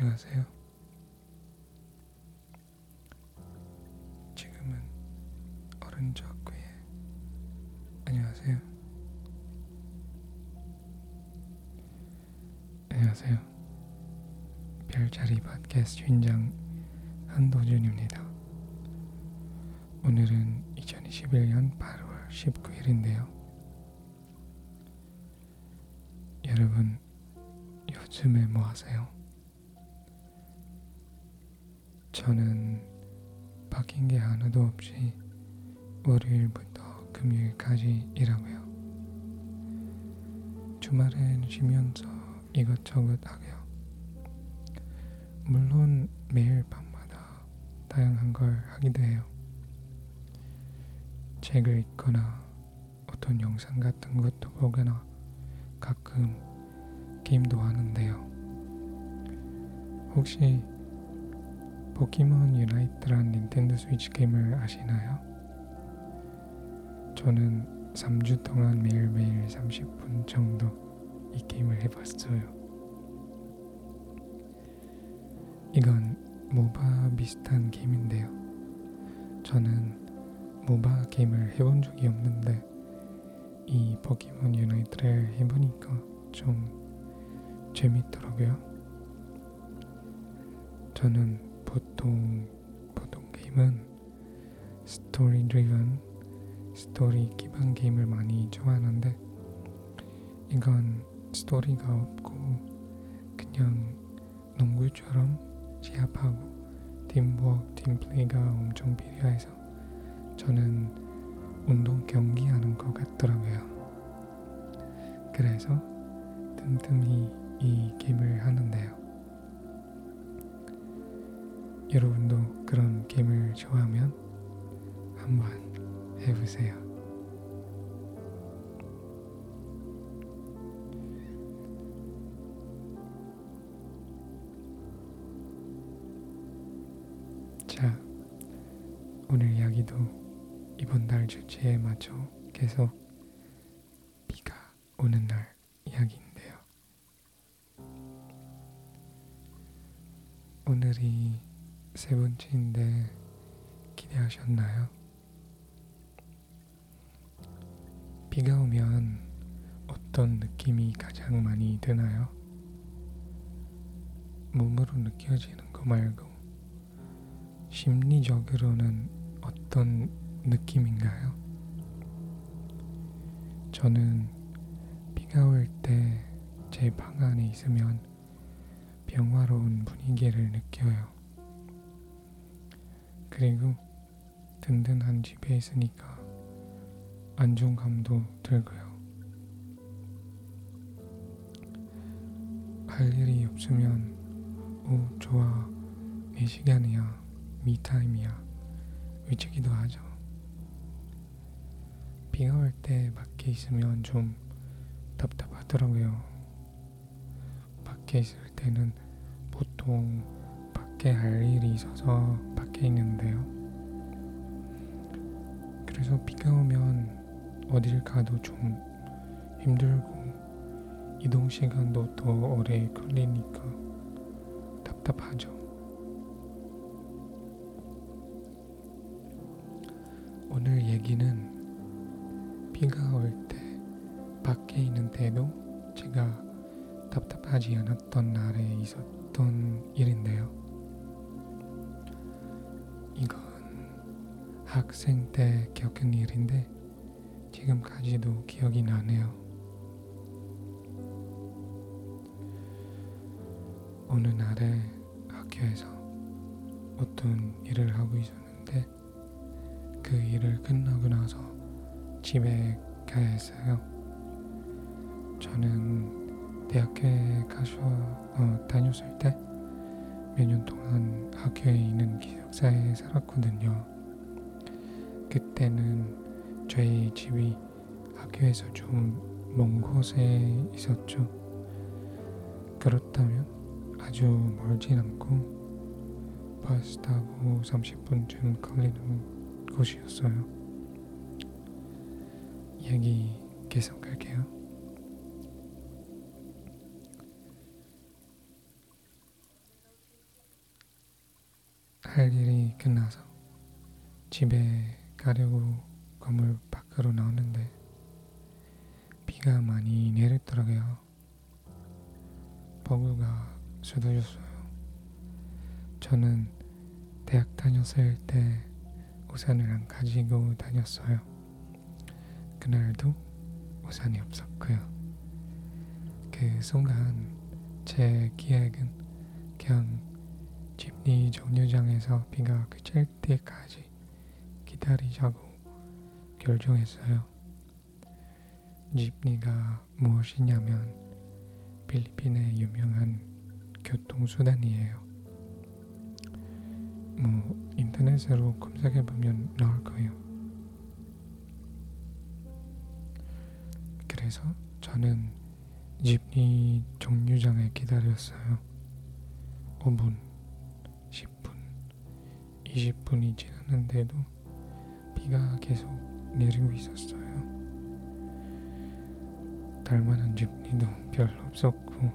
안녕하세요. 지금은 어른적구의 안녕하세요. 안녕하세요. 별자리 팟캐스트 인장 한도준입니다. 오늘은 2021년 8월 19일인데요. 여러분 요즘에 뭐 하세요? 저는 바뀐 게 하나도 없이 월요일부터 금요일까지 일하고요. 주말엔 쉬면서 이것저것 하고요. 물론 매일 밤마다 다양한 걸 하기도 해요. 책을 읽거나 어떤 영상 같은 것도 보거나 가끔 게임도 하는데요. 혹시 포켓몬 유나이트란 닌텐도 스위치 게임을 아시나요? 저는 3주 동안 매일매일 30분 정도 이 게임을 해봤어요. 이건 모바 비슷한 게임인데요. 저는 MOBA 게임을 해본 적이 없는데 이 포켓몬 유나이트를 해보니까 좀 재밌더라고요. 저는 보통 보통 게임은 story driven 스토리 기반 게임을 많이 좋아하는데 이건 스토리가 없고 그냥 농구처럼 시합하고 팀워크, 팀플레이가 엄청 필요해서 저는 운동 경기하는 것 같더라고요. 그래서 틈틈이 이 게임을 하는데요. 여러분도 그런 게임을 좋아하면 한번 해보세요. 자, 오늘 이야기도 이번 달 주제에 맞춰 계속 비가 오는 날 세 번째인데 기대하셨나요? 비가 오면 어떤 느낌이 가장 많이 드나요? 몸으로 느껴지는 거 말고 심리적으로는 어떤 느낌인가요? 저는 비가 올 때 제 방 안에 있으면 평화로운 분위기를 느껴요. 그리고 든든한 집에 있으니까 안정감도 들고요. 할 일이 없으면 오 좋아 내 시간이야 미타임이야 외치기도 하죠. 비가 올 때 밖에 있으면 좀 답답하더라고요. 밖에 있을 때는 보통 밖에 할 일이 있어서 밖에 있는데요. 그래서 비가 오면 어딜 가도 좀 힘들고 이동 시간도 더 오래 걸리니까 답답하죠. 오늘 얘기는 비가 올 때 밖에 있는데도 제가 답답하지 않았던 날에 있었던 일인데요. 학생 때 겪은 일인데 지금까지도 기억이 나네요. 어느 날에 학교에서 어떤 일을 하고 있었는데 그 일을 끝나고 나서 집에 가야 했어요. 저는 대학교에 가서 어, 다녔을 때 몇 년 동안 학교에 있는 기숙사에 살았거든요. 때는 저희 집이 학교에서 좀 먼 곳에 있었죠. 그렇다면 아주 멀진 않고 버스 타고 30분쯤 걸리는 곳이었어요. 이야기 계속할게요. 할 일이 끝나서 집에 가려고 건물 밖으로 나오는데 비가 많이 내렸더라고요. 버그가 쏟아졌어요. 저는 대학 다녔을 때 우산을 안 가지고 다녔어요. 그날도 우산이 없었고요. 그 순간 제 기획은 그냥 집리 정류장에서 비가 그칠 때까지 기다리자고 결정했어요. 집리가 무엇이냐면 필리핀의 유명한 교통수단이에요. 뭐 인터넷으로 검색해 보면 나올 거예요. 그래서 저는 집리 정류장에 기다렸어요. 5분, 10분, 20분이 지났는데도 비가 계속 내리고 있었어요. 닮만한 집리도 별로 없었고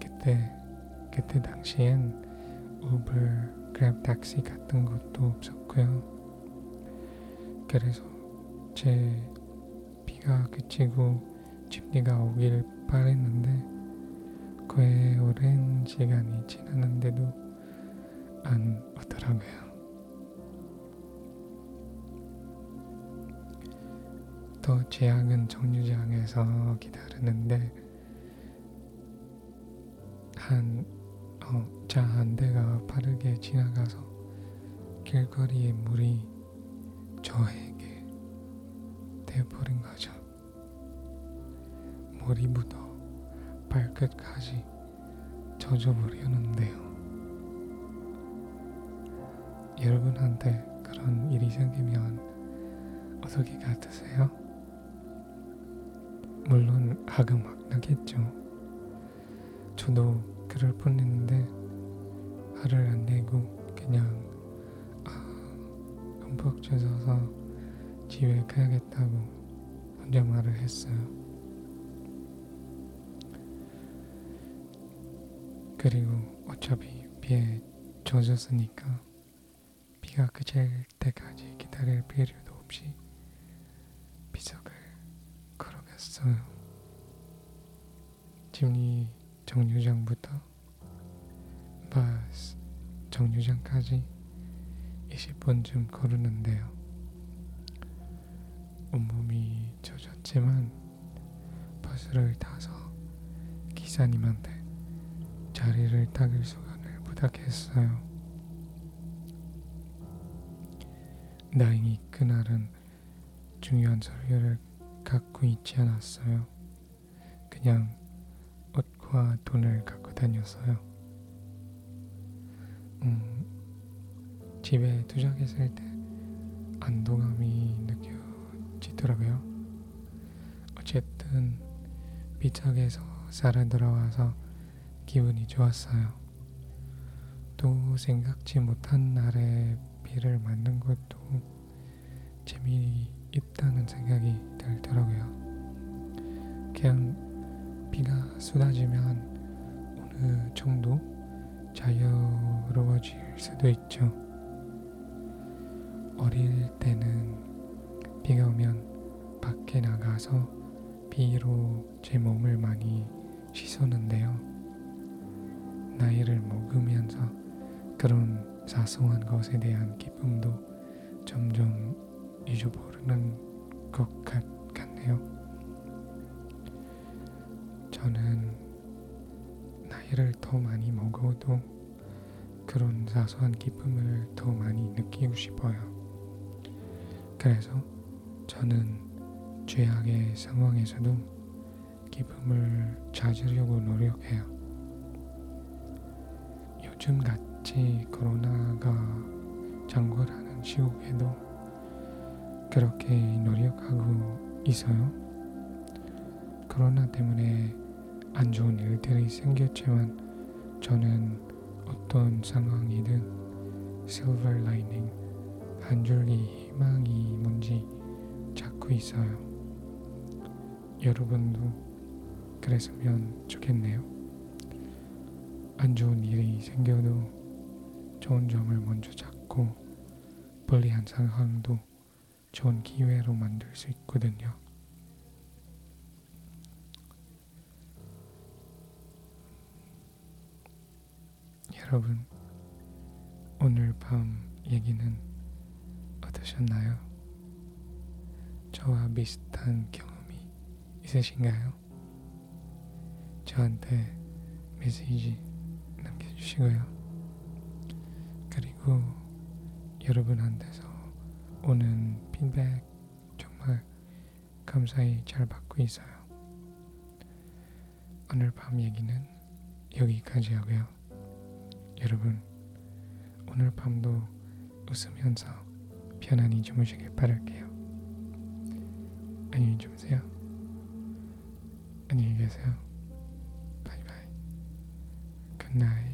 그때 그때 당시엔 우버, 그랩 택시 같은 것도 없었고요. 그래서 제 비가 그치고 집리가 오길 바랬는데 꽤 오랜 시간이 지났는데도 안 오더라고요. 또 제약은 정류장에서 기다리는데 한 어, 차한 대가 빠르게 지나가서 길거리에 물이 저에게 되어버린 거죠. 머리부터 발끝까지 젖어버렸는데요. 여러분한테 그런 일이 생기면 어떻게 같으세요? 물론 화가 막 나겠죠. 저도 그럴 뻔했는데 화를 안 내고 그냥 아, 흠뻑 젖어서 집에 가야겠다고 혼자 말을 했어요. 그리고 어차피 비에 젖었으니까 비가 그칠 때까지 기다릴 필요도 없이 비석을 걸어갔어요. 집리 정류장부터 버스 정류장까지 20분쯤 걸었는데요. 온몸이 젖었지만 버스를 타서 기사님한테 자리를 닦을 수간을 부탁했어요. 다행히 그날은 중요한 서류를 갖고 있지 않았어요. 그냥 옷과 돈을 갖고 다녔어요. 음, 집에 도착했을 때 안도감이 느껴지더라고요. 어쨌든 비척에서 살아 들어와서 기분이 좋았어요. 또 생각지 못한 날에 비를 맞는 것도 재미 있다는 생각이 들더라고요. 그냥 비가 쏟아지면 어느 정도 자유로워질 수도 있죠. 어릴 때는 비가 오면 밖에 나가서 비로 제 몸을 많이 씻었는데요. 나이를 먹으면서 그런 사소한 것에 대한 기쁨도 점점 잊어버 리는 것 같, 같네요. 저는 나이를 더 많이 먹어도 그런 사소한 기쁨을 더 많이 느끼고 싶어요. 그래서 저는 죄악의 상황에서도 기쁨을 찾으려고 노력해요. 요즘 같이 코로나가 장고라는 시국에도 그렇게 노력하고 있어요. 코로나 때문에 안 좋은 일들이 생겼지만 저는 어떤 상황이든 실버 라이닝 한 줄기 희망이 뭔지 찾고 있어요. 여러분도 그랬으면 좋겠네요. 안 좋은 일이 생겨도 좋은 점을 먼저 잡고 불리한 상황도 좋은 기회로 만들 수 있거든요. 여러분, 오늘 밤 얘기는 어떠셨나요? 저와 비슷한 경험이 있으신가요? 저한테 메시지 남겨주시고요. 그리고 여러분한테서 오는 피드백 정말 감사히 잘 받고 있어요. 오늘 밤 얘기는 여기까지 하고요. 여러분, 오늘 밤도 웃으면서 편안히 주무시길 바랄게요. 안녕히 주무세요. 안녕히 계세요. Bye bye. Good night.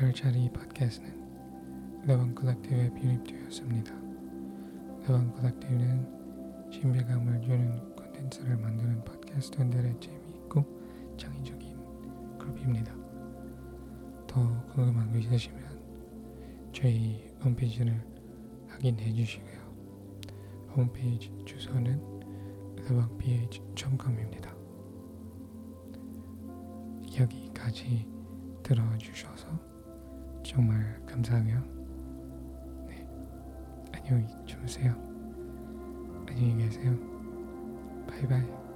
별자리 팟캐스트는 레반 콜렉티브에 편입되었습니다. 레반 콜렉티브는 신비감을 주는 콘텐츠를 만드는 팟캐스트들의 재미있고 창의적인 그룹입니다. 더 궁금한 거 있으시면 저희 홈페이지를 확인해 주시고요. 홈페이지 주소는 레방ph.com입니다. 여기까지 들어주셔서 정말 감사하고요. 네, 안녕히 주무세요. 안녕히 계세요. 바이바이.